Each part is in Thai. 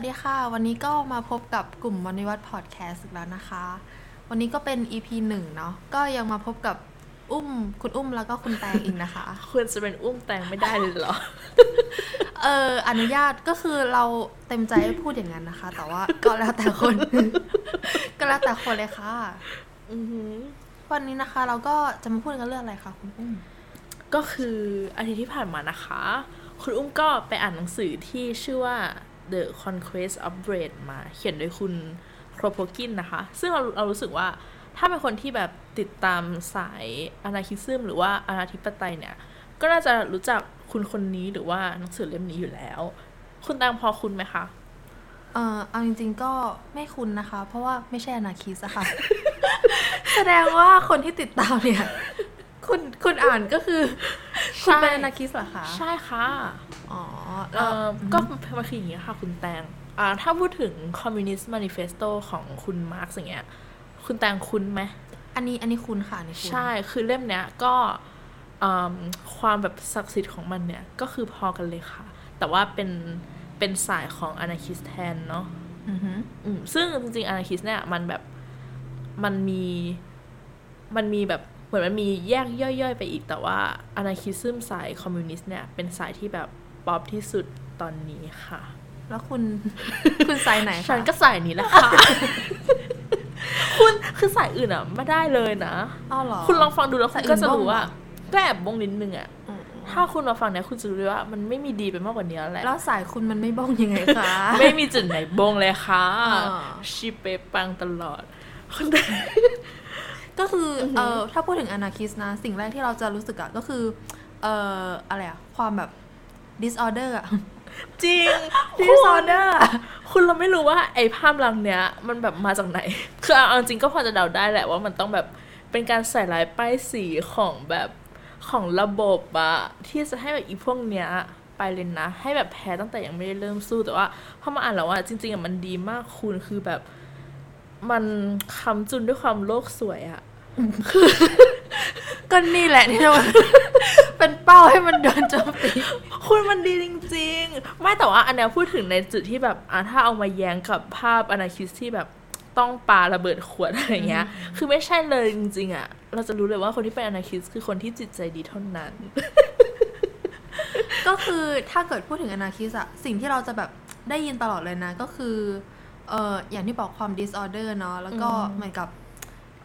วัสดีค่ะ วันนี้ก็มาพบกับกลุ่มวันนิวัฒน์พอดแคสต์อีกแล้วนะคะ วันนี้ก็เป็น EP หนึ่งเนาะก็ยังมาพบกับอุ้ม คุณอุ้มแล้วก็คุณแตงอีกนะคะ ควรจะเป็นอุ้มแตงไม่ได้เลยเหรอ เอออนุญาตก็คือเราเต็มใจให้พูดอย่างนั้นนะคะ แต่ว่าก็แล้วแต่คน ก็แล้วแต่คนเลยค่ะอือหือวันนี้นะคะ เราก็จะมาพูดกันเรื่องอะไรคะคุณอุ้ม ก็คืออาทิตย์ที่ผ่านมานะคะ คุณอุ้มก็ไปอ่านหนังสือที่ชื่อว่า The Conquest of Bread มาเขียนโดยคุณโครโพกินนะคะ ซึ่งเราเรารู้สึกว่าถ้าเป็นคนที่แบบติดตามสายอนาคิซึมหรือว่าอนาธิปไตยเนี่ย ก็น่าจะรู้จักคุณคนนี้หรือว่าหนังสือเล่มนี้อยู่แล้ว คุณตังพอคุณไหมคะเออเอาจริงๆก็ไม่คุ้นนะคะ เพราะว่าไม่ใช่อนาคิสอะค่ะ แสดงว่าคนที่ติดตามเนี่ย คุณคุณอ่านก็คือ คุณเป็นอนาคิสเหรอคะ ใช่ค่ะอ๋อเอ่อ ก็มันคืออย่างนี้ค่ะ คุณแตงอ่าถ้าพูดถึง Communist Manifesto ของคุณมาร์กอย่างเงี้ย คุณแตงคุ้นไหม อันนี้อันนี้คุณค่ะอันนี้คุณใช่ คือเล่มเนี้ยก็อืมความแบบศักดิ์สิทธิ์ของมันเนี่ย ก็คือพอกันเลยค่ะ แต่ว่าเป็นเป็นสายของอนาคิสแทนเนาะอือหืออืมซึ่งจริงๆอนาคิสเนี่ยมันแบบมันมีมันมีแบบเหมือนมันมีแยกย่อยๆ ไปอีกแต่ว่าอนาคิซึมสายคอมมิวนิสต์เนี่ย เป็นสายที่แบบ ป๊อปที่สุดตอนนี้ค่ะ แล้วคุณคุณสายไหนคะฉันก็สายนี้แหละค่ะ คุณคือสายอื่นอะไม่ได้เลยนะอ้าวเหรอคุณลองฟังดูแล้วคุณก็จะรู้ว่าสายอื่นบ้างเหรอก็แอบบงนิดนึงอะอืมถ้าคุณมาฟังเนี่ยคุณจะรู้เลยว่ามันไม่มีดีไปมากกว่านี้แล้วแหละ แล้วสายคุณมันไม่บ้องยังไงคะ ไม่มีจุดไหนบงเลยค่ะอ่าชิเปปังตลอด ก็คืออเออถ้าพูดถึงอนาคิสนะ สิ่งแรกที่เราจะรู้สึกอะก็คือ เอ่ออะไรอะความแบบ disorder อะจริง disorder อะคุณเราไม่รู้ว่าไอ้ภาพลังเนี้ย มันแบบมาจากไหน คือเอาจริงก็พอจะเดาได้แหละว่ามันต้องแบบเป็นการใส่ลายป้ายสีของแบบของระบบอะที่จะให้แบบอีพวกเนี้ยไปเลยนะ ให้แบบแพ้ตั้งแต่ยังไม่ได้เริ่มสู้แต่ว่าพอมาอ่านแล้วอะจริงๆอะมันดีมากคุณคือแบบ มันคำจุนด้วยความโลกสวยอะ ก็นี่แหละที่เราเป็นเป้าให้มันโดนโจมตีคุณมันดีจริง ๆ ไม่แต่ว่าอันเนี้ยพูดถึงในจุดที่แบบอะถ้าเอามาแย้งกับภาพอนาคิสที่แบบต้องปาระเบิดขวดอะไรเงี้ย คือไม่ใช่เลยจริงๆอะเราจะรู้เลยว่าคนที่เป็นอนาคิสคือคนที่จิตใจดีเท่านั้น ก็คือถ้าเกิดพูดถึงอนาคิสอะสิ่งที่เราจะแบบได้ยินตลอดเลยนะ ก็คือเอออย่างที่บอกความ disorder เนาะแล้วก็อืมเหมือนกับ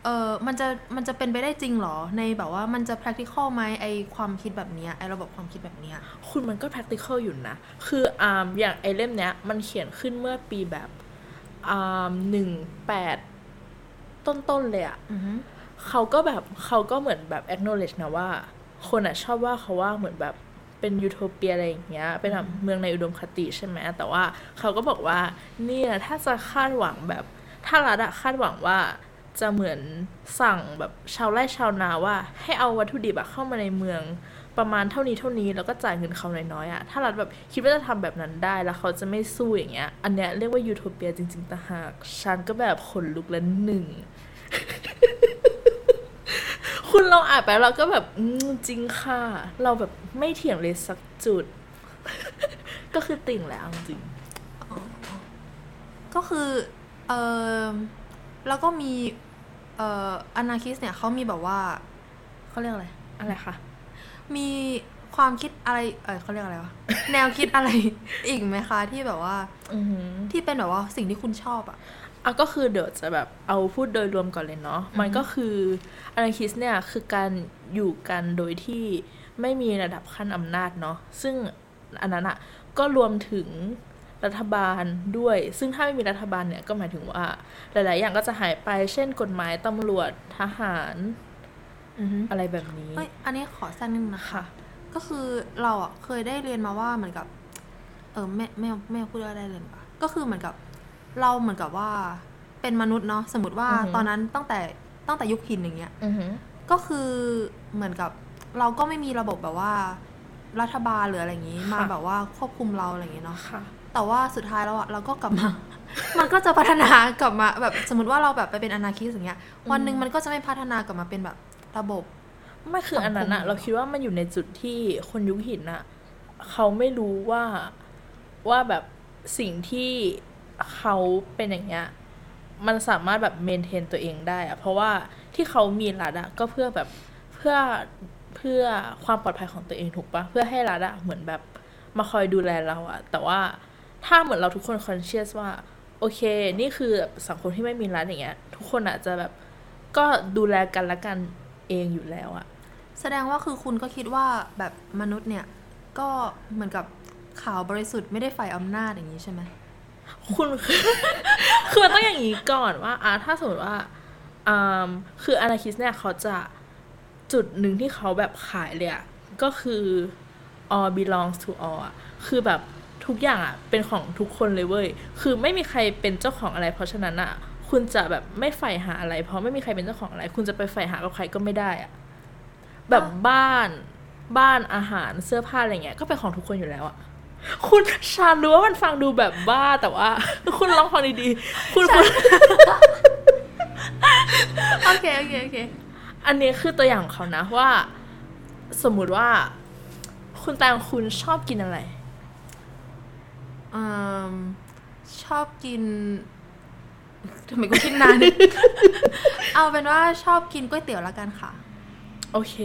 เออมันจะมันจะเป็นไปได้จริงเหรอ ในแบบว่ามันจะ practical ไหมไอความคิดแบบเนี้ยไอระบบความคิดแบบเนี้ยคุณมันก็ practical อยู่นะ คืออ่าอย่างไอเล่มเนี้ย มันเขียนขึ้นเมื่อปีแบบอ่าหนึ่งแปดต้นๆเลยอะอือฮึเขาก็แบบเขาก็เหมือนแบบ acknowledge นะว่า คนอะชอบว่าเขาว่าเหมือนแบบเป็นยูโทเปียอะไรอย่างเงี้ย เป็นแบบเมืองในอุดมคติใช่ไหมแต่ว่าเขาก็บอกว่าเนี่ยถ้าจะคาดหวังแบบ ถ้ารัฐอะคาดหวังว่า จะเหมือนสั่งแบบชาวไร่ชาวนาว่า ให้เอาวัตถุดิบอะเข้ามาในเมืองประมาณเท่านี้เท่านี้แล้วก็จ่ายเงินเขาน้อยๆอะถ้ารัฐแบบคิดว่าจะทำแบบนั้นได้แล้วเขาจะไม่สู้อย่างเงี้ย อันเนี้ยเรียกว่ายูโทเปียจริงๆต่างหากฉันก็แบบขนลุกและหนึ่ง คุณเราอ่านไปเราก็แบบจริงค่ะ เราแบบไม่เถียงเลยสักจุด ก็คือติ่งแหล้วจริง ก็คือ เออ แล้วก็มีเอ่ออนาคิสเนี่ยเขามีแบบว่าเขาเรียกอะไร อะไรคะ มีความคิดอะไร เออเขาเรียกอะไรวะ แนวคิดอะไร อีกไหมคะ ที่แบบว่าอือหือที่เป็นแบบว่าสิ่งที่คุณชอบอะอะก็คือเดี๋ยวจะแบบเอาพูดโดยรวมก่อนเลยเนาะ มันก็คืออนาคิสเนี่ยคือการอยู่กันโดยที่ไม่มีระดับขั้นอำนาจเนาะ ซึ่งอันนั้นอะก็รวมถึง รัฐบาลด้วย ซึ่งถ้าไม่มีรัฐบาลเนี่ยก็หมายถึงว่า หลาย ๆ อย่างก็จะหายไป เช่นกฎหมายตำรวจทหารอือฮึอะไรแบบนี้เอ้ยอันนี้ขอแทรกนิดนึงนะคะค่ะก็คือเราอะเคยได้เรียนมาว่าเหมือนกับ เออแม่แม่แม่พูดว่าได้เรียนปะก็คือเหมือนกับเราเหมือนกับว่าเป็นมนุษย์เนาะสมมติว่าอือฮึตอนนั้นตั้งแต่ตั้งแต่ยุคหินอย่างเงี้ยอือหือก็คือเหมือนกับเราก็ไม่มีระบบแบบว่า รัฐบาลหรืออะไรอย่างนี้ มาค่ะแบบว่าควบคุมเราอะไรอย่างเงี้ยเนาะค่ะ แต่ว่าสุดท้ายแล้วอะเราก็กลับมา มันก็จะพัฒนากลับมาแบบสมมติว่าเราแบบไปเป็นอนาคิสอย่างเงี้ย วันหนึ่งมันก็จะไม่พัฒนากลับมาเป็นแบบระบบไม่คืออันนั้นอะสังคมเราคิดว่ามันอยู่ในจุดที่คนยุคหินอะเขาไม่รู้ว่าว่าแบบสิ่งที่เขาเป็นอย่างเงี้ยมันสามารถแบบเมนเทนตัวเองได้อะเพราะว่าที่เขามีรัฐอะก็เพื่อแบบเพื่อเพื่อความปลอดภัยของตัวเองถูกปะเพื่อให้รัฐอะเหมือนแบบมาคอยดูแลเราอะแต่ว่า ถ้าเหมือนเราทุกคนคอนเชียสว่า โอเค นี่คือแบบสังคมที่ไม่มีรัฐอย่างเงี้ย ทุกคนอาจจะแบบก็ดูแลกันและกันเองอยู่แล้วอะแสดงว่าคือคุณก็คิดว่าแบบมนุษย์เนี่ย ก็เหมือนกับข่าวบริสุทธิ์ไม่ได้ฝ่ายอำนาจอย่างนี้ใช่ไหมคุณคือคือมันต้องอย่างนี้ก่อนว่าอ่าถ้าสมมติว่าอ่าคืออนาคิสเนี่ยเขาจะจุดหนึ่งที่เขาแบบขายเลยอะก็คือ all belongs to all อะคือแบบ ทุกอย่างอะเป็นของทุกคนเลยเว้ย คือไม่มีใครเป็นเจ้าของอะไร เพราะฉะนั้นอะคุณจะแบบไม่ใฝ่หาอะไร เพราะไม่มีใครเป็นเจ้าของอะไร คุณจะไปใฝ่หากับใครก็ไม่ได้อะแบบบ้านบ้านอาหารเสื้อผ้าอะไรเงี้ยก็เป็นของทุกคนอยู่แล้วอะคุณชารู้ว่ามันฟังดูแบบบ้าแต่ว่า คุณลองฟังดีๆคุณคุณโอเคโอเคโอเคอันนี้คือตัวอย่างของเขานะว่า สมมุติว่า คุณแตงคุณชอบกินอะไร อืมชอบกินทำไมกูคิดนานเอาเป็นว่าชอบกินก๋วยเตี๋ยวละกันค่ะ โอเค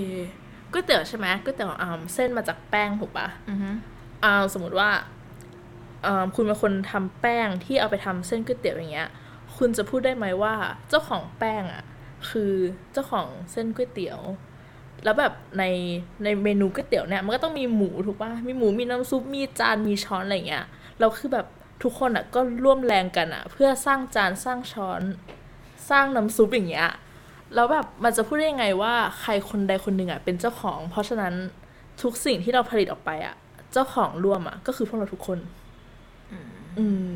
ก๋วยเตี๋ยวใช่ไหมก๋วยเตี๋ยวอ่าเส้นมาจากแป้งถูกปะอือฮึอ่าสมมติว่าอ่าคุณเป็นคนทำแป้งที่เอาไปทำเส้นก๋วยเตี๋ยวอย่างเงี้ย คุณจะพูดได้ไหมว่า เจ้าของแป้งอะ คือเจ้าของเส้นก๋วยเตี๋ยว แล้วแบบในในเมนูก๋วยเตี๋ยวเนี่ยมันก็ต้องมีหมูถูกปะมีหมูมีน้ำซุปมีจานมีช้อนอะไรเงี้ย เราคือแบบทุกคนอะก็ร่วมแรงกันอะ เพื่อสร้างจานสร้างช้อน สร้างน้ำซุปอย่างเงี้ยแล้วแบบมันจะพูดได้ยังไงว่าใครคนใดคนหนึ่งอะเป็นเจ้าของ เพราะฉะนั้นทุกสิ่งที่เราผลิตออกไปอะ เจ้าของร่วมอะ ก็คือพวกเราทุกคน อืม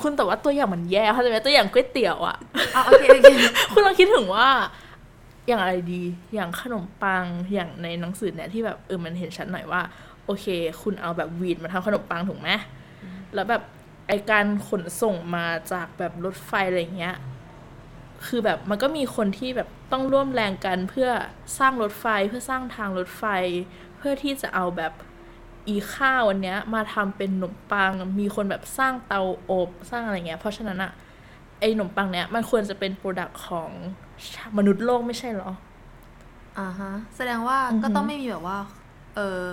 คุณแต่ว่าตัวอย่างมันแย่เข้าใจไหมตัวอย่างก๋วยเตี๋ยวอะเอาโอเคโอเคคุณลองคิดถึงว่า อย่างอะไรดี อย่างขนมปังอย่างในหนังสือเนี่ยที่แบบเออมันเห็นชัดหน่อยว่า โอเค คุณเอาแบบวีดมาทำขนมปังถูกไหม แล้วแบบไอการขนส่งมาจากแบบรถไฟอะไรเงี้ย คือแบบมันก็มีคนที่แบบต้องร่วมแรงกันเพื่อสร้างรถไฟเพื่อสร้างทางรถไฟ เพื่อที่จะเอาแบบอีข้าวอันเนี้ยมาทำเป็นขนมปัง มีคนแบบสร้างเตาอบสร้างอะไรเงี้ย เพราะฉะนั้นอะไอ้ขนมปังเนี้ยมันควรจะเป็น product ของมนุษย์โลกไม่ใช่เหรอ อ่าฮะ แสดงว่าอือฮึก็ต้องไม่มีแบบว่า เออ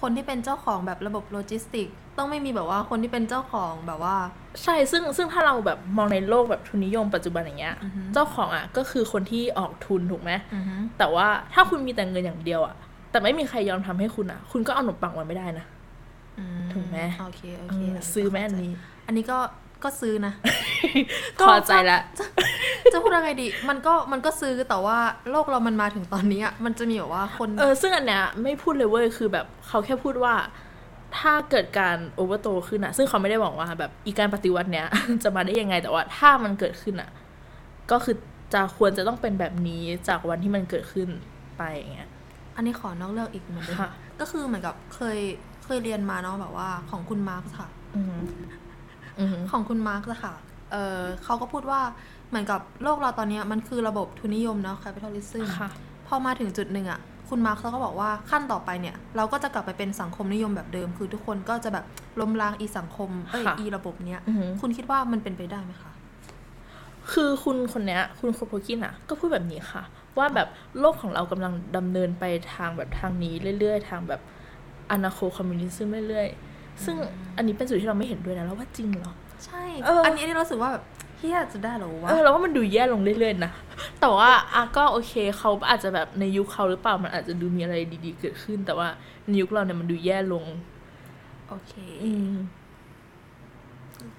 คนที่เป็นเจ้าของแบบระบบโลจิสติก ต้องไม่มีแบบว่าคนที่เป็นเจ้าของแบบว่า ใช่ซึ่งซึ่งถ้าเราแบบมองในโลกแบบทุนนิยมปัจจุบันอย่างเงี้ยอือฮึเจ้าของอะก็คือคนที่ออกทุนถูกไหมอือฮึแต่ว่าถ้าคุณมีแต่เงินอย่างเดียวอะ แต่ไม่มีใครยอมทำให้คุณอะ คุณก็เอาขนมปังมาไม่ได้นะอืถูกไหมโอเคโอเอเคอซื้อแม่อันนี้ อันนี้ก็ก็ซื้อนะพอใจละจะพูดยังไงดี มันก็มันก็ซื้อแต่ว่าโลกเรามันมาถึงตอนนี้อะมันจะมีแบบว่าคน เออซึ่งอันเนี้ยไม่พูดเลยเว้ยคือแบบเขาแค่พูดว่า ถ้าเกิดการโอเวอร์โตขึ้นอะซึ่งเขาไม่ได้บอกว่าแบบอีการปฏิวัติเนี้ย จะมาได้ยังไงแต่ว่าถ้ามันเกิดขึ้นอะก็คือจะควรจะต้องเป็นแบบนี้จากวันที่มันเกิดขึ้นไปอย่างเงี้ยอันนี้ขอนอกเรื่องอีกเหมือนเดิมค่ะก็คือเหมือนกับเคยเคยเรียนมาเนาะแบบว่าของคุณมาร์กค่ะอืมอืมของคุณมาร์กอะค่ะเออเขาก็พูดว่าเหมือนกับโลกเราตอนเนี้ยมันคือระบบทุนนิยมเนาะ capitalism ค่ะพอมาถึงจุดหนึ่งอะ คุณมาร์กเขาก็บอกว่าขั้นต่อไปเนี่ย เราก็จะกลับไปเป็นสังคมนิยมแบบเดิม คือทุกคนก็จะแบบล้มล้างอีสังคมเอ้ยค่ะอีระบบเนี้ยอือหือคุณคิดว่ามันเป็นไปได้ไหมคะ คือคุณคนเนี้ย คุณโคโพกินอะก็พูดแบบนี้ค่ะ ว่าแบบโลกของเรากำลังดำเนินไปทางแบบทางนี้เรื่อยๆ ทางแบบอนาโคคอมมิวนิซึมเรื่อยๆ ซึ่งอันนี้เป็นสิ่งที่เราไม่เห็นด้วยนะแล้วว่าจริงเหรอ ใช่เอออัอันนี้อันนี้เรารู้สึกว่าแบบเฮียจะได้เหรอวะเออเราว่ามันดูแย่ลงเรื่อยๆนะ แต่ว่าอะก็โอเคเขาอาจจะแบบในยุคเขาหรือเปล่ามันอาจจะดูมีอะไรดีๆ เกิดขึ้น แต่ว่าในยุคเราเนี่ยมันดูแย่ลง โอเคอืม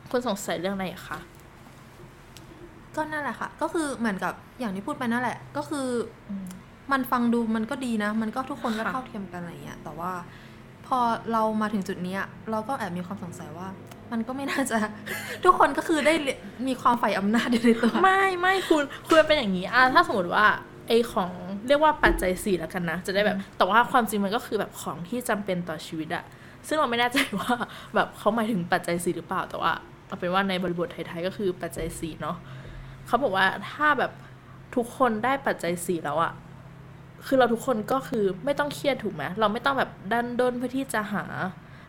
คุณสงสัยเรื่องอะไรอะคะก็นั่นแหละค่ะ ก็คือเหมือนกับอย่างที่พูดไปนั่นแหละ ก็คืออมมันฟังดูมันก็ดีนะ มันก็ทุกคนก็ค่ะเท่าเทียมกันอะไรเงี้ยแต่ว่า พอเรามาถึงจุดเนี้ยเราก็แอบมีความสงสัยว่า มันก็ไม่น่าจะ ทุกคนก็คือได้เรียมีความใฝ่อำนาจอยู่ในตัว ไม่ไม่คุณคุณมันเป็นอย่างนี้อะถ้าสมมติว่าไอของเรียกว่าปัจจัยสี่แล้วกันนะ จะได้แบบ แต่ว่าความจริงมันก็คือแบบของที่จำเป็นต่อชีวิตอะซึ่งเราไม่แน่ใจว่าแบบเขาหมายถึงปัจจัยสี่หรือเปล่า แต่ว่าเอาเป็นว่าในบริบทไทยๆก็คือปัจจัยสี่เนาะเขาบอกว่าถ้าแบบทุกคนได้ปัจจัยสี่แล้วอะคือเราทุกคนก็คือไม่ต้องเครียดถูกไหมเราไม่ต้องแบบดันด้นเพื่อที่จะหา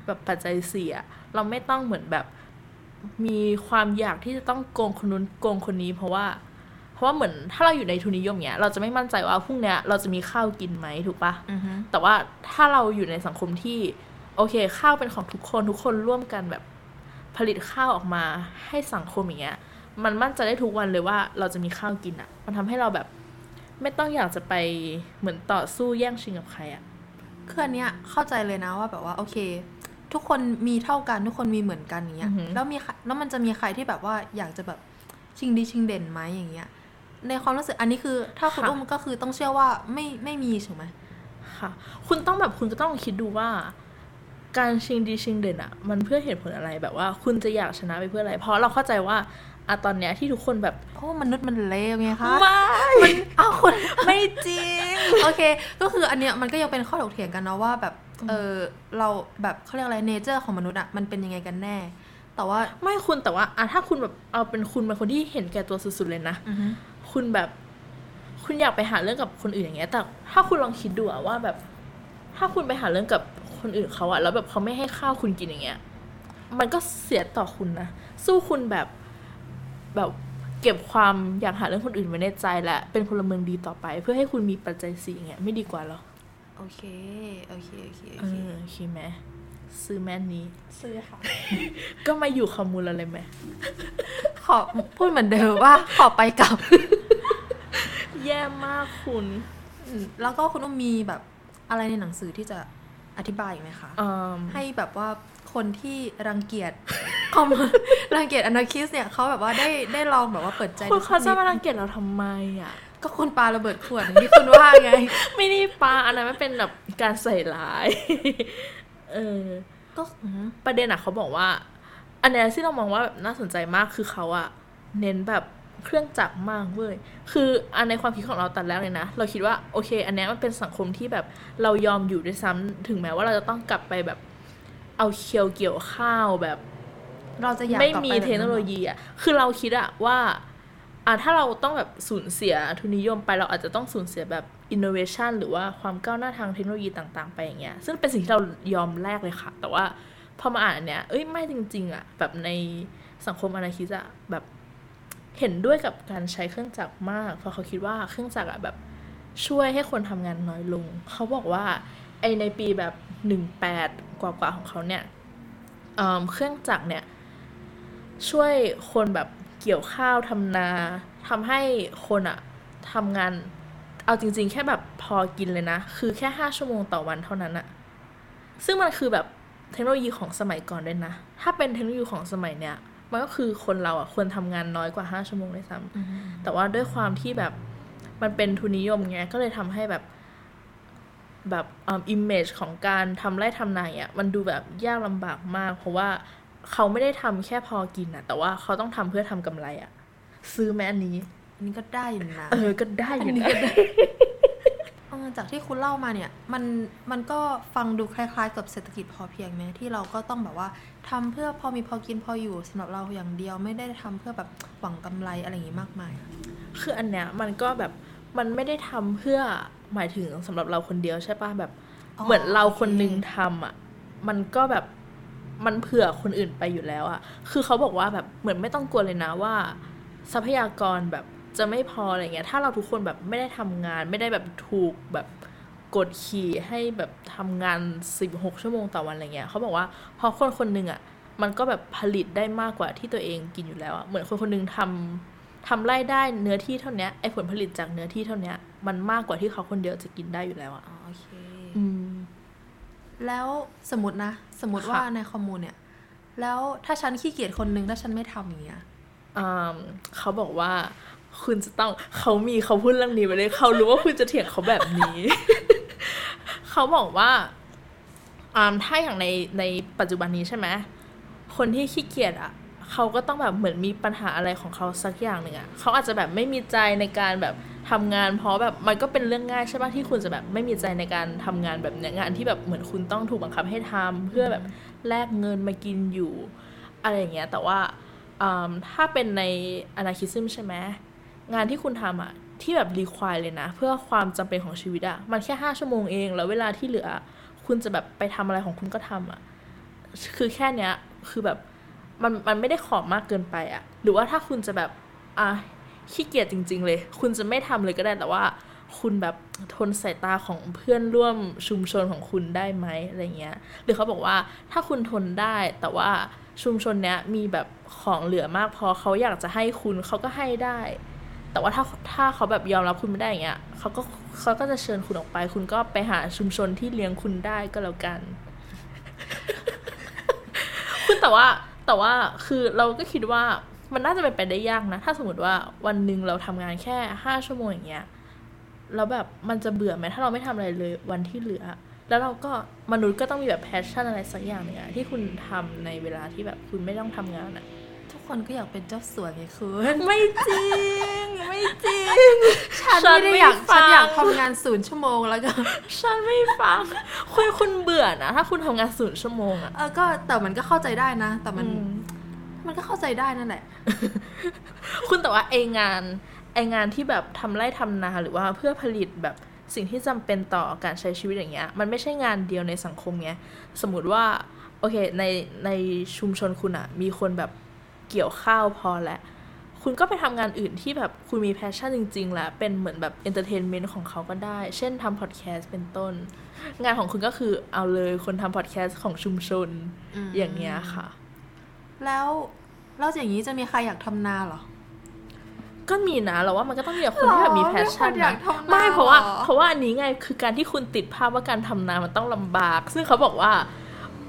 แบบปัจจัยสี่อะเราไม่ต้องเหมือนแบบมีความอยากที่จะต้องโกงคนนู้นโกงคนนี้ เพราะว่า เพราะว่าเหมือนถ้าเราอยู่ในทุนนิยมเนี้ย เราจะไม่มั่นใจว่าพรุ่งเนี้ยเราจะมีข้าวกินไหมถูกปะอือฮึแต่ว่าถ้าเราอยู่ในสังคมที่ โอเค ข้าวเป็นของทุกคนทุกคนร่วมกันแบบผลิตข้าวออกมาให้สังคมอย่างเงี้ย มันมั่นใจได้ทุกวันเลยว่าเราจะมีข้าวกินอะ่ะ มันทำให้เราแบบ ไม่ต้องอยากจะไปเหมือนต่อสู้แย่งชิงกับใครอะ่ะคืออันเนี้ยเข้าใจเลยนะว่าแบบว่าโอเค ทุกคนมีเท่ากันทุกคนมีเหมือนกันอย่างเงี้ย อือหือ แล้วมีใครแล้วมันจะมีใครที่แบบว่าอยากจะแบบชิงดีชิงเด่นไหมอย่างเงี้ย ในความรู้สึกอันนี้คือ ถ้าคุณอุ้มก็คือต้องเชื่อว่าไม่ไม่มีถูกไหม ค่ะ คุณต้องแบบคุณก็ต้องคิดดูว่า การชิงดีชิงเด่นอะ่ะมันเพื่อเหตุผลอะไรแบบว่า คุณจะอยากชนะไปเพื่ออะไร เพราะเราเข้าใจว่า อะตอนเนี้ยที่ทุกคนแบบเพราะว่ามนุษย์มันเลวไงคะไม่อ้าวคนไม่จริง โอเค ก็คืออันเนี้ยมันก็ยังเป็นข้อถกเถียงกันเนาะว่าแบบเออเราแบบเขาเรียกอะไรเนเจอร์ของมนุษย์อะมันเป็นยังไงกันแน่ แต่ว่าไม่คุณแต่ว่าอะถ้าคุณแบบเอาเป็นคุณเป็นคนที่เห็นแก่ตัวสุดๆเลยนะอือฮึคุณแบบ คุณอยากไปหาเรื่องกับคนอื่นอย่างเงี้ย แต่ถ้าคุณลองคิดดูอะว่าแบบ ถ้าคุณไปหาเรื่องกับคนอื่นเขาอะแล้วแบบเขาไม่ให้ข้าวคุณกินอย่างเงี้ย มันก็เสียต่อคุณนะสู้คุณแบบ แบบเก็บความอยากหาเรื่องคนอื่นไว้ในใจและเป็นพลเมืองดีต่อไป เพื่อให้คุณมีปัจจัยสี่อย่างเงี้ยไม่ดีกว่าเหรอโอเคโอเคโอเคโอเอเคอโอเคไหมซื้อแม่นนี้ซื้อค่ะ ก็มาอยู่คอมมูลอะไรไหมขอพูดเหมือนเดิมว่าขอไปกลับ แย่มากคุณอืมแล้วก็คุณต้องมีแบบอะไรในหนังสือที่จะอธิบายอีกไหมคะเอ่อให้แบบว่า คนที่รังเกียจคอมรังเกียจอนาคิสเนี่ยเขาแบบว่าได้ได้ลองแบบว่าเปิดใจคุณเขาจะดูสักนิดมารังเกียจเราทำไมอะ ก็คุณปาระเบิดขวดอย่างที่คุณว่าไง ไม่ได้ปาอันนั้นมันเป็นแบบการใส่ร้ายเออก็อืมประเด็นอะเขาบอกว่า อันเนี้ยที่เรามองว่าแบบน่าสนใจมากคือเขาอะเน้นแบบเครื่องจักรมากเว้ย คืออันในความคิดของเราตัดแรกเลยนะ เราคิดว่าโอเค อันเนี้ยมันเป็นสังคมที่แบบเรายอมอยู่ด้วยซ้ำถึงแม้ว่าเราจะต้องกลับไปแบบ เอาเคียวเกี่ยวข้าวแบบ เราจะอยากไม่กลับปมีแบบเทคโนโลยีอะคือเราคิดอะว่าอะถ้าเราต้องแบบสูญเสียทุนนิยมไปเราอาจจะต้องสูญเสียแบบอินโนเวชันหรือว่าความก้าวหน้าทางเทคโนโลยีต่าง ๆ ไปอย่างเงี้ยซึ่งเป็นสิ่งที่เรายอมแลกเลยค่ะ แต่ว่าพอมาอ่านอันเนี้ยเอ้ยไม่จริง ๆอะแบบในสังคมอนาคิสอะแบบเห็นด้วยกับการใช้เครื่องจักรมาก เพราะเขาคิดว่าเครื่องจักรอะแบบช่วยให้คนทำงานน้อยลง เขาบอกว่าไอในปีแบบ หนึ่งแปดกว่าๆของเขาเนี่ยเอิ่มเครื่องจักรเนี่ย ช่วยคนแบบเกี่ยวข้าวทำนาทำให้คนอะทำงาน เอาจริง ๆ แค่แบบพอกินเลยนะ คือแค่ห้าชั่วโมงต่อวันเท่านั้นอะซึ่งมันคือแบบเทคโนโลยีของสมัยก่อนด้วยนะ ถ้าเป็นเทคโนโลยีของสมัยเนี้ย มันก็คือคนเราอะควรทำงานน้อยกว่าห้าชั่วโมงด้วยซ้ำอืมแต่ว่าด้วยความที่แบบมันเป็นทุนนิยมไง ก็เลยทำให้แบบ แบบ image ของการทำไร่ทำนาอะมันดูแบบยากลำบากมาก เพราะว่าเขาไม่ได้ทำแค่พอกินอะแต่ว่าเขาต้องทำเพื่อทำกำไรอะซื้อแม่อันนี้อันนี้ก็ได้อยู่นะเออก็ได้อยู่นะเออจากที่คุณเล่ามาเนี่ยมันมันก็ฟังดูคล้าย ๆ กับเศรษฐกิจพอเพียงไหมที่เราก็ต้องแบบว่าทำเพื่อพอมีพอกินพออยู่สำหรับเราอย่างเดียวไม่ได้ทำเพื่อแบบหวังกำไรอะไรอย่างงี้มากมาย คืออันเนี้ยมันก็แบบมันไม่ได้ทำเพื่อ หมายถึงสำหรับเราคนเดียวใช่ปะแบบอ๋อเหมือนเราคนโอเคนึงทำอะ มันก็แบบมันเผื่อคนอื่นไปอยู่แล้วอะ คือเขาบอกว่าแบบเหมือนไม่ต้องกลัวเลยนะว่า ทรัพยากรแบบจะไม่พออะไรเงี้ย ถ้าเราทุกคนแบบไม่ได้ทำงาน ไม่ได้แบบถูกแบบกดขี่ให้แบบทำงานสิบหกชั่วโมงต่อวันอะไรเงี้ยเขาบอกว่าพอคนคนหนึ่งอะมันก็แบบผลิตได้มากกว่าที่ตัวเองกินอยู่แล้วอะเหมือนคนคนหนึงทำ ทำไร่ได้เนื้อที่เท่าเนี้ยไอผลผลิตจากเนื้อที่เท่าเนี้ยมันมากกว่าที่เขาคนเดียวจะกินได้อยู่แล้วอะอ๋อโอเคอืมแล้วสมมตินะ สมมติค่ะว่าในคอมมูนเนี่ย แล้วถ้าฉันขี้เกียจคนนึงถ้าฉันไม่ทำอย่างเงี้ยอืมเขาบอกว่าคุณจะต้องเขามีเขาพูดเรื่องนี้ไปเลยเขารู้ว่าคุณจะเถียงเขาแบบนี้ เขาบอกว่าอืมถ้าอย่างในในปัจจุบันนี้ใช่ไหมคนที่ขี้เกียจอะ เขาก็ต้องแบบเหมือนมีปัญหาอะไรของเขาสักอย่างหนึ่งอะเขาอาจจะแบบไม่มีใจในการแบบทำงาน เพราะแบบมันก็เป็นเรื่องง่ายใช่ปะที่คุณจะแบบไม่มีใจในการทำงานแบบเนี้ยงานที่แบบเหมือนคุณต้องถูกบังคับให้ทำเพื่อแบบแลกเงินมากินอยู่ อะไรอย่างเงี้ยแต่ว่าอืมถ้าเป็นในอนาคิซึมใช่ไหมงานที่คุณทำอะที่แบบรีควายเลยนะ เพื่อความจำเป็นของชีวิตอะมันแค่ห้าชั่วโมงเอง แล้วเวลาที่เหลือ คุณจะแบบไปทำอะไรของคุณก็ทำอะคือแค่เนี้ยคือแบบ มันมันไม่ได้ขอมากเกินไปอะหรือว่าถ้าคุณจะแบบอะขี้เกียจจริง ๆ เลย คุณจะไม่ทำเลยก็ได้แต่ว่า คุณแบบทนสายตาของเพื่อนร่วมชุมชนของคุณได้ไหมอะไรเงี้ย หรือเขาบอกว่าถ้าคุณทนได้แต่ว่าชุมชนเนี้ยมีแบบของเหลือมากพอเขาอยากจะให้คุณเขาก็ให้ได้ แต่ว่าถ้าถ้าเขาแบบยอมรับคุณไม่ได้อย่างเงี้ยเขาก็เขาก็จะเชิญคุณออกไป คุณก็ไปหาชุมชนที่เลี้ยงคุณได้ก็แล้วกัน คุณแต่ว่า แต่ว่าคือเราก็คิดว่ามันน่าจะเป็นไปได้ยากนะ ถ้าสมมติว่าวันหนึ่งเราทำงานแค่ห้าชั่วโมงอย่างเงี้ยแล้วแบบมันจะเบื่อไหมถ้าเราไม่ทำอะไรเลยวันที่เหลือ แล้วเราก็มนุษย์ก็ต้องมีแบบ passion อะไรสักอย่างหนึ่งอะที่คุณทำในเวลาที่แบบคุณไม่ต้องทำงานอะ คนก็อยากเป็นเจ้าสวนไงคุณไม่จริง ไม่จริง ฉันไม่ได้อยากฟัฉังนอยากทำงานศูนย์ชั่วโมงแล้วก็ ฉันไม่ฟังคุณคุณเบื่อนะถ้าคุณทำงานศูนย์ชั่วโมงอะเออก็แต่มันก็เข้าใจได้นะ แต่มันอืมมันก็เข้าใจได้นั่นแหละ คุณแต่ว่าไองานไองานที่แบบทำไร่ทำนาหรือว่าเพื่อผลิตแบบสิ่งที่จำเป็นต่อการใช้ชีวิตอย่างเงี้ย มันไม่ใช่งานเดียวในสังคมไงสมมติว่า โอเคในในชุมชนคุณอะมีคนแบบ เกี่ยวข้าวพอแล้วคุณก็ไปทำงานอื่นที่แบบคุณมี passion จริง ๆ แล้ว เป็นเหมือนแบบ entertainment ของเขาก็ได้ เช่นทำพอดแคสต์เป็นต้น งานของคุณก็คือเอาเลยคนทำพอดแคสต์ของชุมชนอืมอย่างเงี้ยค่ะ แล้วแล้วอย่างนี้จะมีใครอยากทำนาเหรอก็มีนะเราว่ามันก็ต้องมีแบบคนที่แบบมีหรอ passion มีคนอยานะกทำนาไม่เพราะว่าเหรอเพราะว่าอันนี้ไงคือการที่คุณติดภาพว่าการทำนามันต้องลำบาก ซึ่งเขาบอกว่า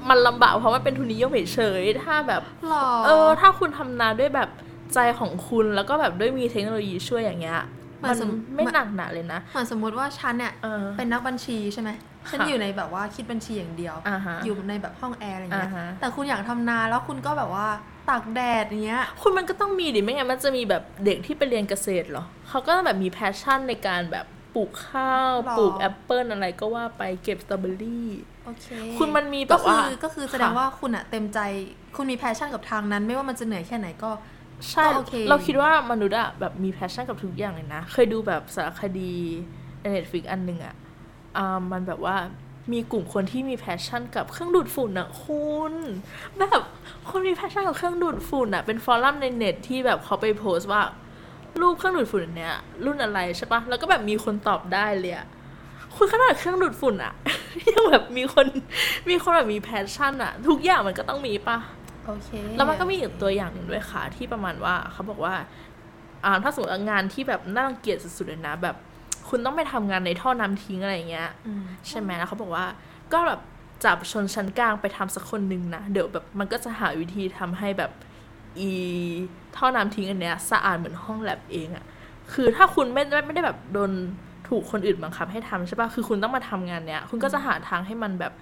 มันลำบากเพราะมันเป็นทุนนิยมเฉยๆถ้าแบบหรอเออ ถ้าคุณทำนาด้วยแบบใจของคุณแล้วก็แบบด้วยมีเทคโนโลยีช่วยอย่างเงี้ยเหมืมัอนนสมไม่เหมือนหนักหนาเลยนะเหมือนสมมุติว่าฉันเนี่ยเออเป็นนักบัญชีใช่ไหมฉันค่ะอยู่ในแบบว่าคิดบัญชีอย่างเดียวอ่าฮะอยู่ในแบบห้องแอร์อะไรเงี้ยอ่าฮะแต่คุณอยากทำนาแล้วคุณก็แบบว่าตากแดดอย่างเงี้ย คุณมันก็ต้องมีดิไม่งั้นมันจะมีแบบเด็กที่ไปเรียนเกษตรเหรอ เขาก็แบบมี passion ในการแบบปลูกข้าวหรอปลูกแอปเปิลอะไรก็ว่าไปเก็บสตรอเบอรี่ โอเคคุณมันมีแบก็บคืว่าอก็คือแสดงว่าคุณอะเต็มใจ คุณมี passion กับทางนั้น ไม่ว่ามันจะเหนื่อยแค่ไหนก็ใช่ก็โอเคเราคิดว่ามนุษย์อะแบบมี passion กับทุกอย่างเลยนะ เคยดูแบบสารคดีใน Netflix อันหนึ่งอะอ่ามันแบบว่ามีกลุ่มคนที่มี passion กับเครื่องดูดฝุ่นอะคุณแบบคนมี passion กับเครื่องดูดฝุ่นอะเป็น forum ในเน็ตที่แบบเขาไปโพสต์ว่ารูปเครื่องดูดฝุ่นอันเนี้ยรุ่นอะไรใช่ปะแล้วก็แบบมีคนตอบได้เลยอะ คุณขนาดเครื่องดูดฝุ่นอะยังแบบมีคนมีคนแบบมี passion อะทุกอย่างมันก็ต้องมีปะโอเค แล้วมันก็มีอีกตัวอย่างหนึ่งด้วยค่ะ ที่ประมาณว่าเขาบอกว่าอ่าถ้าสมมติว่างานที่แบบน่ารังเกียจสุดๆเลยนะ แบบ คุณต้องไปทำงานในท่อน้ำทิ้งอะไรอย่างเงี้ยอืมใช่ไหมแล้วเขาบอกว่า ก็แบบจับชนชั้นกลางไปทำสักคนหนึ่งนะ เดี๋ยวแบบมันก็จะหาวิธีทำให้แบบอีท่อน้ำทิ้งอันเนี้ยสะอาดเหมือนห้องแลบเองอะคือถ้าคุณไม่ไม่ไม่ได้แบบโดน ถูกคนอื่นบังคับให้ทำใช่ปะคือคุณต้องมาทำงานเนี้ย คุณก็จะหาทางให้มันแบบ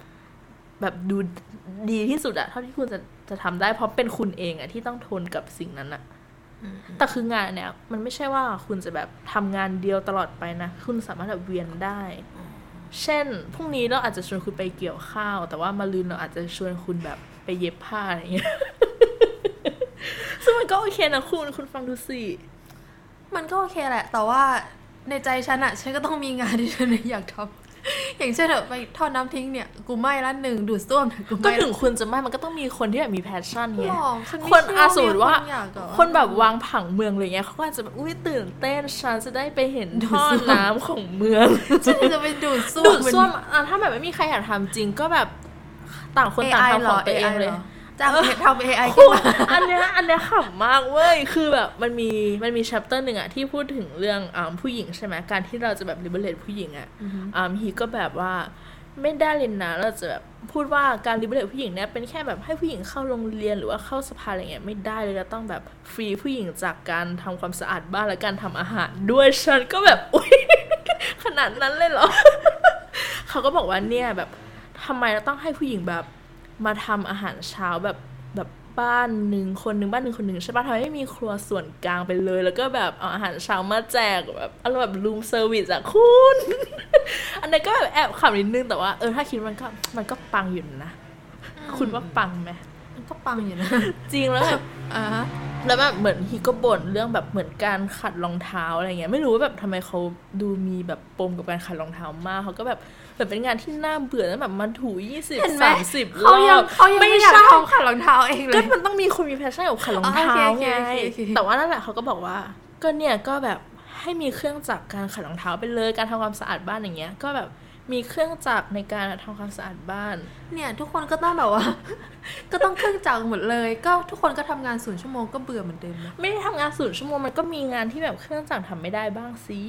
แบบดูดีที่สุดอะเท่าที่คุณจะจะทำได้เพราะเป็นคุณเองอะที่ต้องทนกับสิ่งนั้นอะอืมแต่คืองานเนี้ยมันไม่ใช่ว่าคุณจะแบบทำงานเดียวตลอดไปนะ คุณสามารถแบบเวียนได้ เช่นพรุ่งนี้เราอาจจะชวนคุณไปเกี่ยวข้าว แต่ว่ามะรืนเราอาจจะชวนคุณแบบไปเย็บผ้าอะไรอย่างเงี้ยซึ่งมันก็โอเคนะคุณคุณฟังดูสิมันก็โอเคแหละ แต่ว่า ในใจฉันอะฉันก็ต้องมีงานที่ฉันอยากทำอย่างเช่นแบบไปท่อน้ำทิ้งเนี่ยกูไม่ละหนึ่งดูดส้วมเนี่ยกูก็ไม่ถึงคุณจะไม่มันก็ต้องมีคนที่แบบมี passion ไงหรอฉันไม่คนเชื่อาสมมติว่า มีอยกเหรอ คนแบบวางผังเมืองอะไรเงี้ยเขาก็อาจจะแบบอุ้ยตื่นเต้นฉันจะได้ไปเห็นท่อน้ำของเมืองฉันจะไปดูดซ่วมดูดซ่วมอะถ้าแบบไม่มีใครอยากทำจริงก็แบบต่างคนต่าง AI ทำของตัวเองหรเลย จ้างทำ AI คุขึ้นณมาอันเนี้ยอันเนี้ยขำมากเว้ย คือแบบมันมีมันมี chapter หนึ่งอะที่พูดถึงเรื่องอ่าผู้หญิงใช่ไหมการที่เราจะแบบ liberate ผู้หญิงอะอ่าฮีก็แบบว่าไม่ได้เลยนะเราจะแบบพูดว่าการ liberate ผู้หญิงเนี่ยเป็นแค่แบบให้ผู้หญิงเข้าโรงเรียนหรือว่าเข้าสภาอะไรเงี้ยไม่ได้เลยเราต้องแบบฟรีผู้หญิงจากการทำความสะอาดบ้านและการทำอาหารด้วยฉันก็แบบอุ้ยขนาดนั้นเลยเหรอเขาก็บอกว่าเนี่ยแบบทำไมเราต้องให้ผู้หญิงแบบ มาทำอาหารเช้าแบบแบบบ้านหนึ่งคนหนึ่งบ้านหนึ่งคนหนึ่งใช่ปะทำไมไม่มีครัวส่วนกลางไปเลย แล้วก็แบบเอาอาหารเช้ามาแจกแบบอารมณ์แบบ room service อะคุณ อันนี้นก็แบบแอบขำนิดนึงแต่ว่าเออถ้าคิดมันก็มันก็ปังอยู่นะ คุณว่าปังไหมมันก็ปังอยู่นะ จริงแล้วแบบอ่าฮะแล้วแบบเหมือน he ก็บ่นเรื่องแบบเหมือนการขัดรองเท้าอะไรเงี้ยไม่รู้ว่าแบบทำไมเขาดูมีแบบปมกับการขัดรองเท้ามากเขาก็แบบ แบบเป็นงานที่น่าเบื่อแล้วแบบมันถูยี่สิบเห็นไหมสามสิบรเขายัองบเขายังไม่อยากใช่ทำขัดรองเท้าเองเลก็ยมันต้องมีคนมี passion กับขัดรองเท้าอ๋อโอเคไงโอเคโอเคโอเคแต่ว่านั่นแหละเขาก็บอกว่า ก็เนี่ยก็แบบให้มีเครื่องจักรการขัดรองเท้าไปเลยการทำความสะอาดบ้านอย่างเงี้ย ก็แบบมีเครื่องจักรในการทำความสะอาดบ้าน เนี่ย ทุกคนก็ต้องแบบว่า ก็ต้องเครื่องจักรหมดเลย ก็ทุกคนก็ทำงานศูนย์ชั่วโมงก็เบื่อเหมือนเดิมนะไม่ได้ทำงานศูนย์ชั่วโมงมันก็มีงานที่แบบเครื่องจักรทำไม่ได้บ้างสิ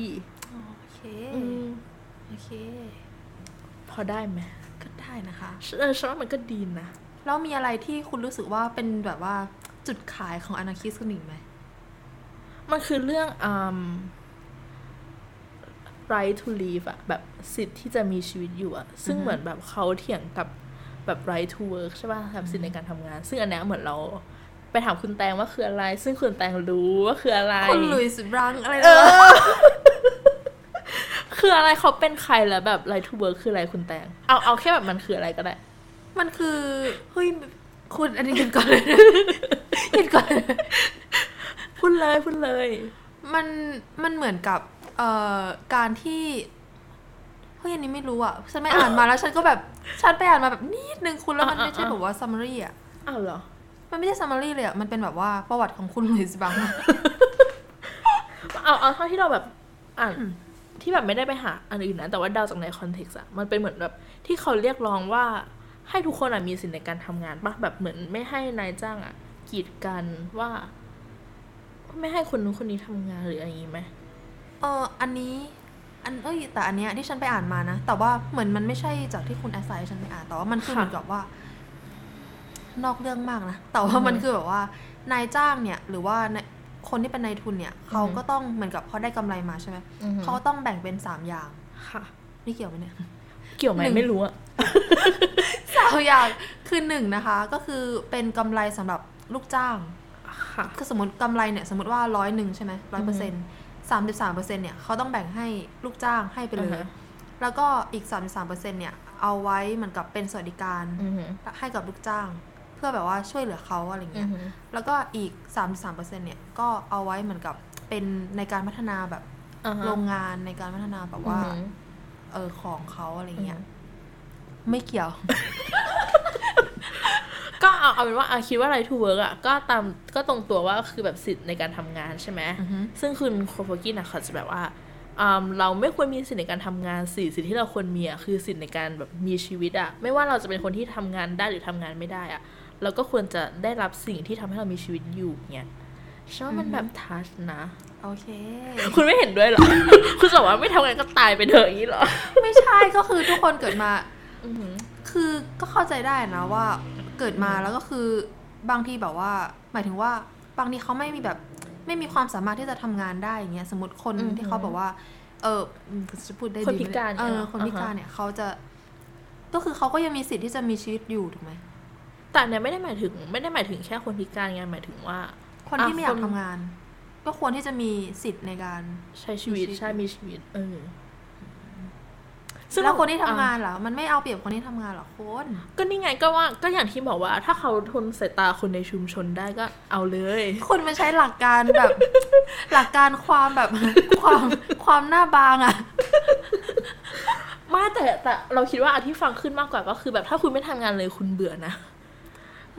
โอเคอืมโอเคพ อได้ไหมก็ได้นะคะเออฉันว่ามันก็ดีนะแล้วมีอะไรที่คุณรู้สึกว่าเป็นแบบว่าจุดขายของอนาคิสคนอีกไหมมันคือเรื่องอืม right to live อะแบบสิทธิ์ที่จะมีชีวิตอยู่อะซึ่งอือฮึเหมือนแบบเขาเถียงกับแบบ right to work ใช่ป่ะแบบสิทธิ์ในการทำงาน ซึ่งอันเนี้ยเหมือนเราไปถามคุณแตงว่าคืออะไร ซึ่งคุณแตงรู้ว่าคืออะไร คุณลุยส์บรังอะไรเอนะอ คืออะไรเขาเป็นใครแล้วแบบ right to work คืออะไรคุณแตง เอาเอาแค่แบบมันคืออะไรก็ได้ มันคือเฮ้ยคุณอันนี้หยุดก่อนเลยนะหยุดก่อนเลยพูดเลยพูดเลย มันมันเหมือนกับเอ่อการที่เฮ้ยอันนี้ไม่รู้อะฉันไม่อ่านมาแล้วฉันก็แบบฉันไปอ่านมาแบบนิดนึงคุณแล้วมันอะไม่ใช่อะแบบว่า summary อะอ้าวเหรอ มันไม่ใช่ summary เลยอะมันเป็นแบบว่าประวัติของคุณลุยส์บังเอาเอาเท่าที่เราแบบอ่าน ที่แบบไม่ได้ไปหาอันอื่นนะแต่ว่าเดาจากในคอนเท็กซ์อะมันเป็นเหมือนแบบที่เขาเรียกร้องว่าให้ทุกคนอะมีสิทธิในการทำงานปะแบบเหมือนไม่ให้นายจ้างอะกีดกันว่า ไม่ให้คนนู้นคนนี้ทำงานหรืออะไรอย่างงี้ไหมเอออันนี้อันเอ้ยแต่อันเนี้ยที่ฉันไปอ่านมานะ แต่ว่าเหมือนมันไม่ใช่จากที่คุณแอสไซฉันไปอ่านแต่ว่ามันคือเหมือนกับว่า นอกเรื่องมากนะแต่ว่ามันคือแบบว่านายจ้างเนี่ย หรือว่าใน คนที่เป็นนายทุนเนี่ยเขาก็ต้องเหมือนกับเขาได้กำไรมาใช่ไหมอือฮึเขาก็ต้องแบ่งเป็นสามอย่างค่ะนี่เกี่ยวไหมเนี่ย เกี่ยวไหมหนึ่งไม่รู้อะสามอย่างคือหนึ่งนะคะ ก็คือเป็นกำไรสำหรับลูกจ้างค่ะก็สมมติกำไรเนี่ยสมมติว่าร้อยหนึ่งใช่ไหมร้อยเปอร์เซ็นต์สามสิบสามเปอร์เซ็นต์เนี่ยเขาต้องแบ่งให้ลูกจ้างให้ไปเลอือยฮะแล้วก็อีกสามสิบสามเปอร์เซ็นต์เนี่ยเอาไว้เหมือนกับเป็นสวัสดิการอือฮึให้กับลูกจ้างเพื่อแบบว่าช่วยเหลือเขาอะไรอืเงี้อยฮึแล้วก็อีกสามสามเปอร์เซ็นต์เนี่ยก็เอาไว้เหมือนกับเป็นในการพัฒนาแบบอ่าฮะโรงงานในการพัฒนาแบบว่าอือฮึเออของเขาอะไรเงี้ยอือฮึไม่เกี่ยว ก็เอาเอาเป็นว่าอาคิดว่า right to workอะก็ตามก็ตรงตัวว่าคือแบบสิทธิ์ในการทำงานใช่ไหมอือฮึซึ่งคุณโครพอตกินอะเขาจะแบบว่าอืมเราไม่ควรมีสิทธิ์ในการทำงานสิสิทธิ์ที่เราควรมีอะคือสิทธิ์ในการแบบมีชีวิตอะไม่ว่าเราจะเป็นคนที่ทำงานได้หรือทำงานไม่ได้อะ เราก็ควรจะได้รับสิ่งที่ทำให้เรามีชีวิตอยู่เนี่ยฉันว่ามันแบบ touch นะ โอเค คุณไม่เห็นด้วยเหรอ คุณจะบอกว่าไม่ทำงานก็ตายไปเถอะอย่างนี้เหรอ ไม่ใช่ก็คือทุกคนเกิดมาอือหือคือก็เข้าใจได้นะว่าเกิดมาแล้วก็คือบางทีแบบว่า หมายถึงว่าบางทีเขาไม่มีแบบไม่มีความสามารถที่จะทำงานได้อย่างเงี้ยสมมติคนอือฮึที่เขาบอกว่า เอออืมจะพูดได้ดีคนไหมพิการเอเนี่ยอเหรอคนพิการอ่าฮะเนี่ยเขาจะ ก็คือเขาก็ยังมีสิทธิ์ที่จะมีชีวิตอยู่ถูกไหม แต่เนี่ยไม่ได้หมายถึง ไม่ได้หมายถึงแค่คนพิการไงหมายถึงว่า คนที่อะไม่อยาคกนทำงาน ก็ควรที่จะมีสิทธิ์ในการใช้ชีวิตมีชีวิตใช่มีชีวิต เออแล้วคนที่ทำอะงานเหรอ มันไม่เอาเปรียบคนที่ทำงานเหรอคนก็นี่ไงก็ว่าก็อย่างที่บอกว่า ถ้าเขาทนสายตาคนในชุมชนได้ก็เอาเลยคุณมันใช้หลักการแบบ หลักการความแบบความความหน้าบางอะไม่แต่แต่เราคิดว่าอันที่ฟังขึ้นมากกว่าก็คือแบบถ้าคุณไม่ทำงานเลยคุณเบื่อนะ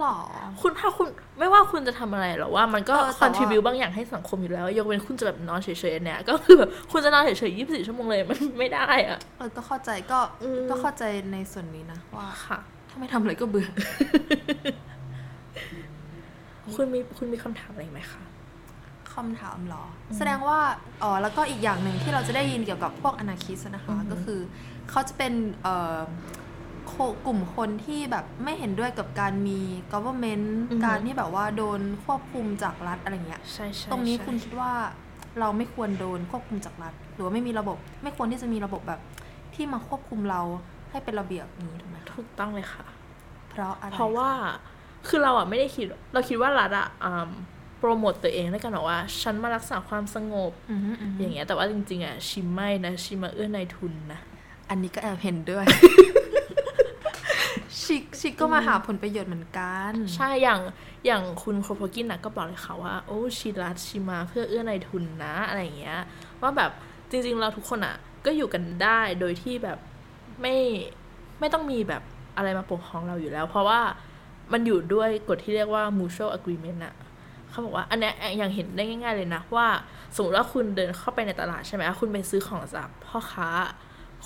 หรอ คุณถ้าคุณไม่ว่าคุณจะทำอะไรหรอกว่ามันก็เออแต่คอนทริบิวว่าบางอย่างให้สังคมอยู่แล้วยกเว้นคุณจะแบบนอนเฉยๆเนี่ยก็คือแบบคุณจะนอนเฉยๆยี่สิบสี่ชั่วโมงเลยมันไม่ได้อะเออก็เข้าใจก็อืมก็เข้าใจในส่วนนี้นะว่าค่ะ ถ้าไม่ทำอะไรก็เบื่อ คุณมีคุณมีคำถามอะไรไหมคะคำถามเหรอ แสดงว่าอ๋อแล้วก็อีกอย่างหนึ่งที่เราจะได้ยินเกี่ยวกับพวกอนาคิสนะคะอือฮึก็คือเขาจะเป็นเอ่อโค กลุ่มคนที่แบบไม่เห็นด้วยกับการมี government การที่แบบว่าโดนควบคุมจากรัฐอะไรเงี้ยใช่ใช่ตรงนี้ใช่คุณคิดว่าเราไม่ควรโดนควบคุมจากรัฐ หรือว่าไม่มีระบบ ไม่ควรที่จะมีระบบแบบที่มาควบคุมเราให้เป็นระเบียบอย่างนี้ถูกไหมคะถูกต้องเลยค่ะ เพราะอะไรเพราะว่าคือเราอะไม่ได้คิด เราคิดว่ารัฐอะอืมโปรโมตตัวเองด้วยกันบอกว่า ฉันมารักษาความสงบอือฮึอือฮึอย่างเงี้ยแต่ว่าจริงๆอะชิมไม่นะชิมมาเอื้อนายทุนนะอันนี้ก็แอบเห็นด้วย ชชิชิก็มาหาผลประโยชน์เหมือนกัน ใช่อย่างอย่างคุณโคโพกินนะก็บอกเลยค่ะว่า โอ้ชีรัตชิมาเพื่อเอื้อในทุนนะอะไรอย่างเงี้ยว่าแบบจริง ๆ เราทุกคนอะ ก็อยู่กันได้โดยที่แบบไม่ไม่ต้องมีแบบอะไรมาปกครองเราอยู่แล้ว เพราะว่ามันอยู่ด้วยกฎที่เรียกว่า mutual agreement อะเขาบอกว่าอันนี้อย่างเห็นได้ง่าย ๆเลยนะ ว่าสมมติว่าคุณเดินเข้าไปในตลาดใช่ไหมคุณไปซื้อของจากพ่อค้า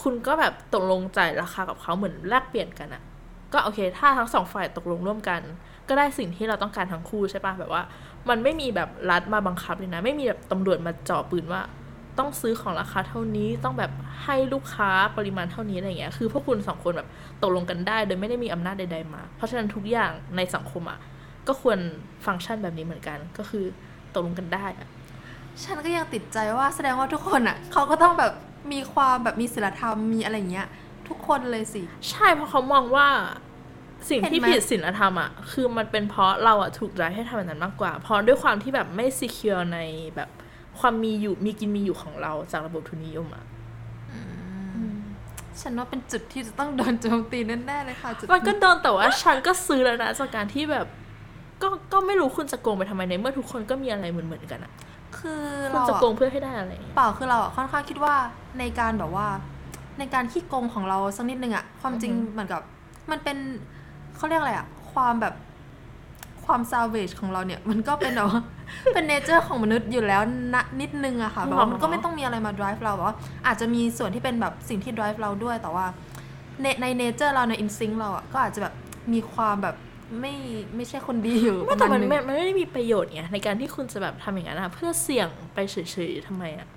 คุณก็แบบตกลงใจราคากับเขาเหมือนแลกเปลี่ยนกันอะ ก็โอเค ถ้าทั้งสองฝ่ายตกลงร่วมกัน ก็ได้สิ่งที่เราต้องการทั้งคู่ใช่ปะแบบว่า มันไม่มีแบบรัฐมาบังคับเลยนะ ไม่มีแบบตำรวจมาจ่อปืนว่า ต้องซื้อของราคาเท่านี้ต้องแบบให้ลูกค้าปริมาณเท่านี้อะไรเงี้ยคือพวกคุณสองคนแบบตกลงกันได้ โดยไม่ได้มีอำนาจใด ๆมา เพราะฉะนั้นทุกอย่างในสังคมอะก็ควรฟังก์ชันแบบนี้เหมือนกันก็คือตกลงกันได้อะฉันก็ยังติดใจว่าแสดงว่าทุกคนอะเขาก็ต้องแบบมีความแบบมีศีลธรรมมีอะไรอย่างเงี้ย ทุกคนเลยสิ ใช่เพราะเขามองว่าสิ่งที่เห็นไหมผิดศีลธรรมอะ คือมันเป็นเพราะเราอะถูกไดให้ทำแบบนั้นมากกว่า เพราะด้วยความที่แบบไม่ secure ในแบบความมีอยู่มีกินมีอยู่ของเราจากระบบทุนนิยมอะฉันว่าเป็นจุดที่จะต้องโดนโจมตีแน่ๆเลยค่ะจุดมันก็โดนแต่ว่าฉันก็ซื้อแล้วนะจากการที่แบบก็ก็ไม่รู้คุณจะโกงไปทำไมในเมื่อทุกคนก็มีอะไรเหมือนเหมือนๆกันอะคือคุณเราจะอะโกงเพื่อให้ได้อะไร เปล่าคือเราอะค่อนข้างคิดว่าในการแบบว่า ในการขี้โกงของเราสักนิดนึงอะความจริงอือฮึเหมือนกับมันเป็นเขาเรียกอะไรอะความแบบความซาเวจของเราเนี่ยมันก็เป็นแบบว่าเป็นเนเจอร์ของมนุษย์อยู่แล้วนะนิดนึงอะค่ะแบบว่ามันก็ไม่ต้องมีอะไรมา drive เราแบบว่าอาจจะมีส่วนที่เป็นแบบสิ่งที่ drive เราด้วยแต่ว่า ในในเนเจอร์เราใน instinct เราอะก็อาจจะแบบมีความแบบไม่ไม่ใช่คนดีอยู่ไม่ปแต่ระมามัณนนึงไม่มันไม่ได้มีประโยชน์ไงในการที่คุณจะแบบทำอย่างนั้นอะเพื่อเสี่ยงไปเฉยๆทำไมอะ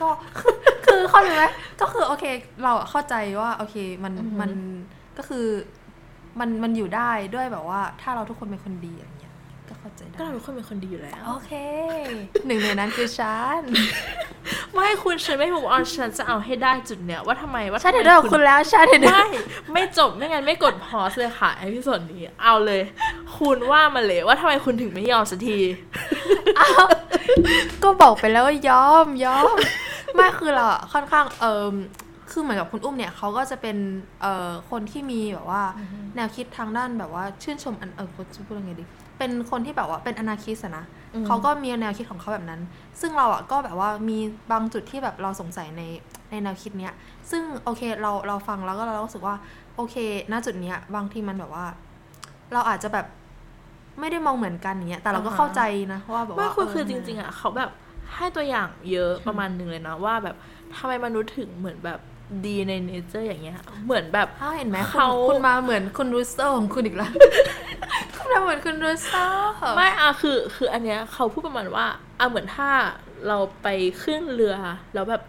ก็ คือเข้าใจไหมก็คือโอเค เราอะเข้าใจว่าโอเคมันอือฮึมันก็คือมันมันอยู่ได้ด้วยแบบว่า ถ้าเราทุกคนเป็นคนดีอย่างเงี้ยก็เข้าใจก็ได้เราทุกคนเป็นคนดีอยู่แล้ว โอเค หนึ่งในนั้นคือฉันไม่คุณฉันไม่บอกว่าฉันจะเอาให้ได้จุดเนี้ยว่าทำไมว่าฉันทำไมเห็นด้วยกับคุณแล้วฉันเห็นด้วยไม่ไม่จบไม่งั้นไม่กด pause เลยค่ะ episode นี้เอาเลย คุณว่ามาเลยว่าทำไมคุณถึงไม่ยอมสักทีก็บอกไปแล้วว่ายอมยอม ไม่คือเราอะค่อนข้างเออคือเหมือนกับคุณอุ้มเนี่ยเขาก็จะเป็นเอ่อคนที่มีแบบว่า แนวคิดทางด้านแบบว่าชื่นชมอันเออจะพูดยังไงดีเป็นคนที่แบบว่าเป็นอนาคิสอะนะอืมเขาก็มีแนวคิดของเขาแบบนั้น ซึ่งเราอะก็แบบว่ามีบางจุดที่แบบเราสงสัยในในแนวคิดเนี้ย ซึ่งโอเคเราเราฟังแล้วก็เรารู้สึกว่า โอเคณจุดเนี้ยบางทีมันแบบว่า เราอาจจะแบบไม่ได้มองเหมือนกันอย่างเงี้ยแต่เราก็อ่าฮะเข้าใจนะว่าแบบไม่ว่าคือคือเจริง ๆอะเขาแบบ ให้ตัวอย่างเยอะประมาณหนึ่งเลยนะว่าแบบทำไมมนุษย์ถึงเหมือนแบบดีใน nature อย่างเงี้ย เหมือนแบบอ้าวเห็นไหมคุณเขาคุณมาเหมือนคุณรูสเซอร์ของคุณอีกแล้วคุณมาเหมือนคุณรูสเซอร์ไม่อะคือคืออันเนี้ยเขาพูดประมาณว่าอะเหมือนถ้าเราไปขึ้นเรือแล้วแบบ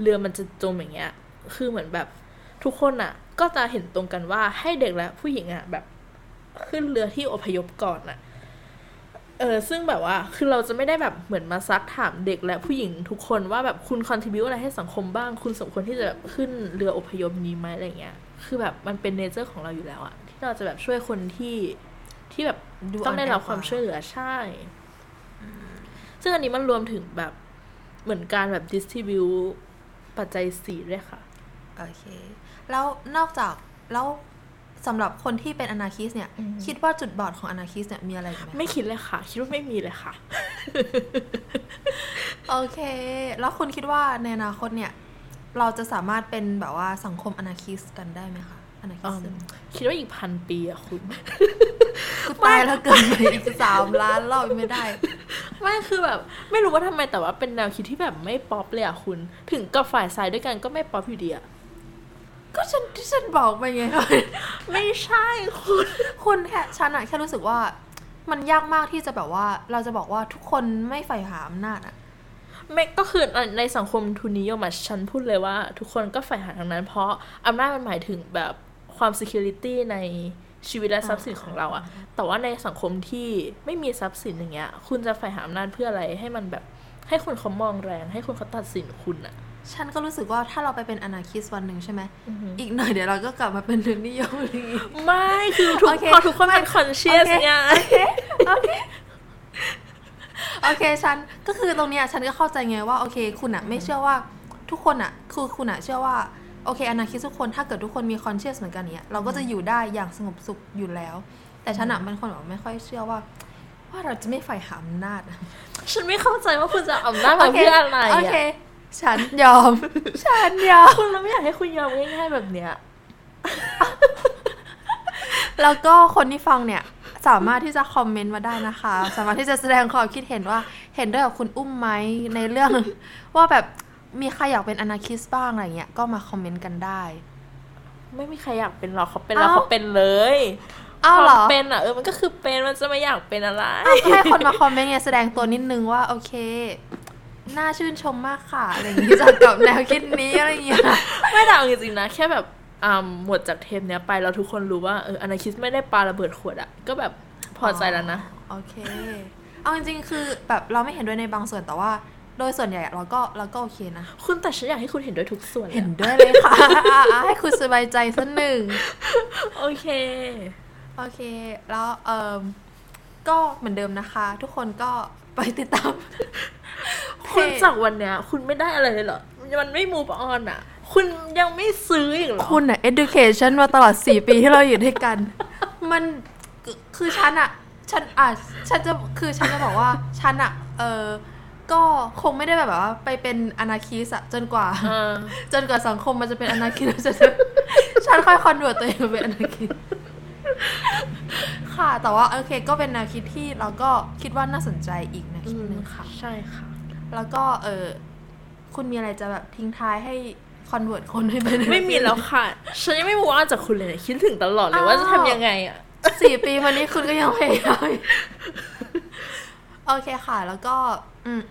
เรือมันจะจมอย่างเงี้ย คือเหมือนแบบทุกคนอะก็จะเห็นตรงกันว่าให้เด็กและผู้หญิงอะแบบขึ้นเรือที่อพยพก่อนอะ เออซึ่งแบบว่าคือเราจะไม่ได้แบบเหมือนมาซักถามเด็กและผู้หญิงทุกคนว่าแบบคุณ contribute อะไรให้สังคมบ้าง คุณสมควรที่จะแบบขึ้นเรืออพยพนี้ไหมอะไรเงี้ย คือแบบมันเป็น nature ของเราอยู่แล้วอะที่เราจะแบบช่วยคนที่ที่แบบดูต้องได้รับอ่อนแอกว่าความช่วยเหลือใช่ ซึ่งอันนี้มันรวมถึงแบบเหมือนการแบบ distribute ปัจจัยสี่ด้วยค่ะ โอเค แล้วนอกจากแล้ว สำหรับคนที่เป็น anarchist เนี่ยอืมคิดว่าจุดบอดของ anarchist เนี่ยมีอะไรอีกไหมไม่คิดเลยค่ะ คิดว่าไม่มีเลยค่ะ โอเค แล้วคุณคิดว่าในอนาคตเนี่ย เราจะสามารถเป็นแบบว่าสังคม anarchist กันได้ไหมคะ anarchist อืมคิดว่าอีกพันปีอะคุณกูตายแล้วเกินไปอีกสามล้านรอบไม่ได้ไม่คือแบบ ไม่รู้ว่าทำไมแต่ว่าเป็นแนวคิดที่แบบไม่ป๊อปเลยอะคุณ ถึงกับฝ่ายซ้ายด้วยกันก็ไม่ป๊อปอยู่ดีอะ ก็ฉันที่ฉันบอกไปไงไม่ใช่คุณคุณแค่ฉันอะแค่รู้สึกว่า มันยากมากที่จะแบบว่า เราจะบอกว่าทุกคนไม่ใฝ่หาอำนาจอะไม่ก็คือในสังคมทุนนิยมอะฉันพูดเลยว่า ทุกคนก็ใฝ่หาทางนั้น เพราะอำนาจมันหมายถึงแบบความ security ในชีวิตและทรัพย์สินของเราอะแต่ว่าในสังคมที่ไม่มีทรัพย์สินอย่างเงี้ย คุณจะใฝ่หาอำนาจเพื่ออะไรให้มันแบบให้คนเขามองแรง ให้คนเขาตัดสินคุณอะ ฉันก็รู้สึกว่าถ้าเราไปเป็นอนาคิสวันหนึ่งใช่ไหม อีกหน่อยเดี๋ยวเราก็กลับมาเป็นทุนนิยมอีกไม่คือทุกโอเคพอทุกคนเป็น conscious โอเคไงโอเคโอเคฉันก็คือตรงเนี้ยฉันก็เข้าใจไงว่าโอเค คุณอะไม่เชื่อว่าทุกคนอะคือคุณอะเชื่อว่าโอเคอนาคิสทุกคนถ้าเกิดทุกคนมีคอนเชียสเหมือนกันเนี่ยเราก็จะอยู่ได้อย่างสงบสุขอยู่แล้ว แต่ฉันอะเป็นคนแบบไม่ค่อยเชื่อว่า ว่าเราจะไม่ใฝ่หาอำนาจ ฉันไม่เข้าใจว่าคุณจะเอาอำนาจมาเพื่ออะไรโออะเค ฉันยอม ฉันยอม คุณเราไม่อยากให้คุณยอมง่ายๆแบบเนี้ย แล้วก็คนที่ฟังเนี่ย สามารถที่จะคอมเมนต์มาได้นะคะ สามารถที่จะแสดงความคิดเห็นว่า เห็นด้วยกับคุณอุ้มไหมในเรื่อง ว่าแบบมีใครอยากเป็นอนาคิสบ้างอะไรเงี้ย ก็มาคอมเมนต์กันได้ ไม่มีใครอยากเป็นหรอกเขาเป็นแล้วอ้าวเขาเป็นเลยอ้าวเหรอความเป็นอะเออมันก็คือเป็นมันจะไม่อยากเป็นอะไรให้คนมาคอมเมนต์เนี่ยแสดงตัวนิดนึงว่าโอเค น่าชื่นชมมากค่ะอะไรอย่างนี้จากกับแนวคิดนี้อะไรอย่างเงี้ยไม่แต่เอาจริงๆนะ แค่แบบอ่าหมดจากเทปเนี้ยไปแล้วทุกคนรู้ว่าเอออนาคิสไม่ได้ปาระเบิดขวดอะก็แบบพอใจแล้วนะ โอเค เอาจริงๆ คือแบบเราไม่เห็นด้วยในบางส่วนแต่ว่า โดยส่วนใหญ่เราก็เราก็โอเคนะ คุณแต่ฉันอยากให้คุณเห็นด้วยทุกส่วนเลยเห็นอะด้วยเลยค่ะอะ ให้คุณสบายใจสักหนึ่ง โอเค โอเค แล้วเอ่อก็เหมือนเดิมนะคะ ทุกคนก็ไปติดตาม คุณจากวันเนี้ย คุณไม่ได้อะไรเลยเหรอ มันไม่ move on อะคุณยังไม่ซื้ออีกเหรอ คุณอะ education มาตลอด 4 ปีที่เราอยู่ด้วยกัน มันคือคือฉันอะฉันอะฉันจะคือฉันจะบอกว่าฉันอะเออก็คงไม่ได้แบบว่า ไปเป็น anarchist อะจนกว่าเออจนกว่าสังคมมันจะเป็น anarchist แล้วฉันจะฉันค่อย convert ตัวเองมาเป็น anarchistค่ะ แต่ว่าโอเคก็เป็นแนวคิดที่เราก็คิดว่าน่าสนใจอีกแนวคิดหนึ่งค่ะ ใช่ค่ะ แล้วก็เออคุณมีอะไรจะแบบทิ้งท้ายให้ convert คนให้เป็นไม่มีแล้วค่ะ ฉันยังไม่ move on จากคุณเลยเนี่ยคิดถึงตลอดเลยอ้าวว่าจะทำยังไงอะสี่ปีมานี้คุณก็ยังพยายามโอเคค่ะ แล้วก็อืม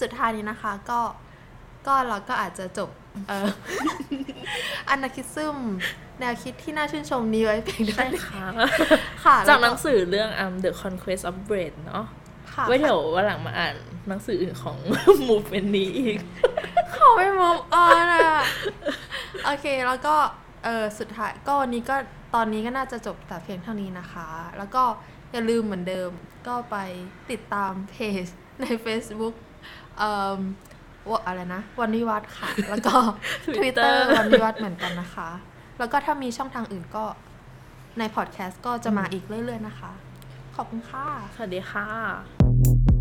สุดท้ายนี้นะคะ ก็ก็เราก็อาจจะจบ เอออนาคิซึมแนวคิดที่น่าชื่นชมนี้ไว้เพียงเท่าใช่นี้ค่ะค่ะจากหแล้วนังสือเรื่อง um, The Conquest of Brain เนาะค่ะไว้เดี๋ยววันหลังมาอ่าน หนังสืออื่นของ movement นี้อีก ขอไม่มองออนอะ โอเคแล้วก็ เออสุดท้ายก็วันนี้ก็ตอนนี้ก็น่าจะจบแต่เพียงเท่านี้นะคะ แล้วก็อย่าลืมเหมือนเดิมก็ไปติดตามเพจใน Facebook เอ่อว่าอะไรนะ วันวิวัฒน์ค่ะ แล้วก็ Twitter Twitter วันวิวัฒน์เหมือนกันนะคะ แล้วก็ถ้ามีช่องทางอื่นก็ในพอดแคสต์ก็จะมาอีกเรื่อยๆนะคะ ขอบคุณค่ะ สวัสดีค่ะ